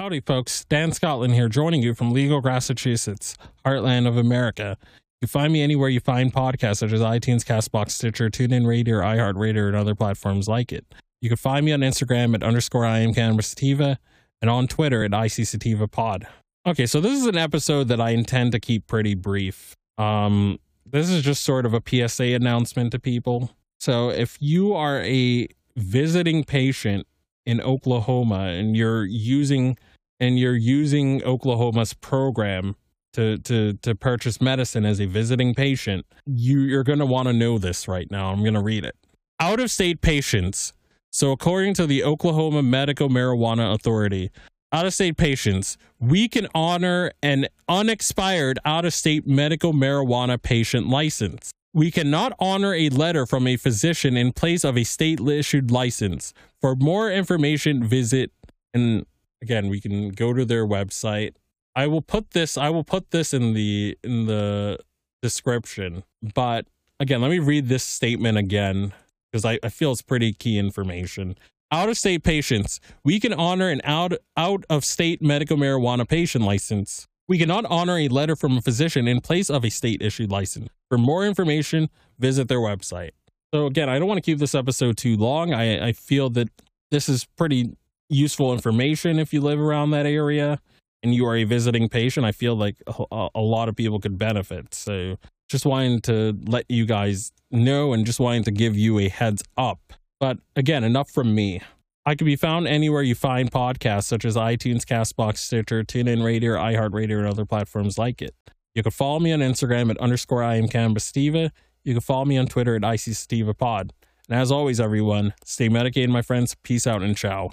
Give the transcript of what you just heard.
Howdy, folks. Dan Scotland here, joining you from Legal, Massachusetts, heartland of America. You can find me anywhere you find podcasts, such as iTunes, Castbox, Stitcher, TuneIn Radio, iHeartRadio, and other platforms like it. You can find me on Instagram at underscore I am Cannabis Sativa and on Twitter at IC Sativa Pod. Okay, so this is an episode that I intend to keep pretty brief. Um, this is just sort of a PSA announcement to people. So if you are a visiting patient in Oklahoma and you're using and you're using Oklahoma's program to to to purchase medicine as a visiting patient, you you're going to want to know this right now. I'm going to read it. Out of state patients. So according to the Oklahoma Medical Marijuana Authority, out of state patients, we can honor an unexpired out of state medical marijuana patient license. We cannot honor a letter from a physician in place of a state issued license. For more information, visit and again we can go to their website. I will put this i will put this in the in the description. But again let me read this statement again because I, I feel it's pretty key information. Out of state patients we can honor an out out of state medical marijuana patient license we cannot honor a letter from a physician in place of a state issued license for more information visit their website so again i don't want to keep this episode too long i, I feel that this is pretty useful information if you live around that area and you are a visiting patient. I feel like a, a lot of people could benefit. So just wanting to let you guys know and just wanting to give you a heads up. But again, enough from me. I can be found anywhere you find podcasts such as iTunes, Castbox, Stitcher, TuneIn Radio, iHeartRadio, and other platforms like it. You can follow me on Instagram at underscore I am Cannabis Sativa. You can follow me on Twitter at ICSativaPod. And as always, everyone, stay medicated, my friends. Peace out and ciao.